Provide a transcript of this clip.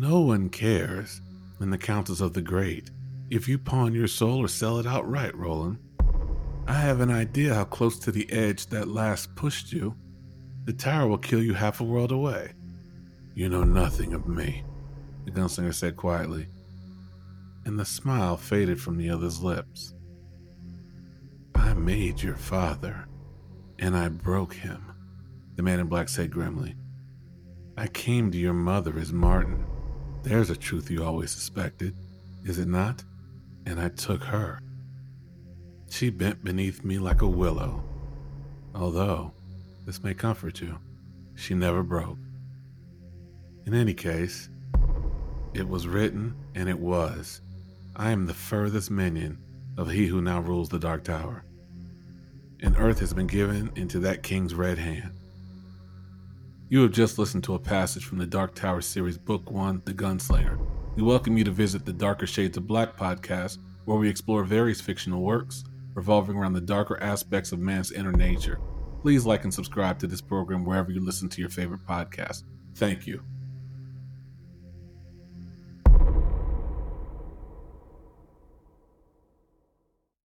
No one cares, in the Countess of the Great, if you pawn your soul or sell it outright, Roland. I have an idea how close to the edge that last pushed you. The tower will kill you half a world away. You know nothing of me, the gunslinger said quietly, and the smile faded from the other's lips. I made your father, and I broke him, the man in black said grimly. I came to your mother as Marten. There's a truth you always suspected, is it not? And I took her. She bent beneath me like a willow. Although, this may comfort you, she never broke. In any case, it was written and it was. I am the furthest minion of he who now rules the Dark Tower. And Earth has been given into that king's red hand. You have just listened to a passage from the Dark Tower series, Book One The Gunslinger. We welcome you to visit the Darker Shades of Black podcast, where we explore various fictional works revolving around the darker aspects of man's inner nature. Please like and subscribe to this program wherever you listen to your favorite podcast. Thank you.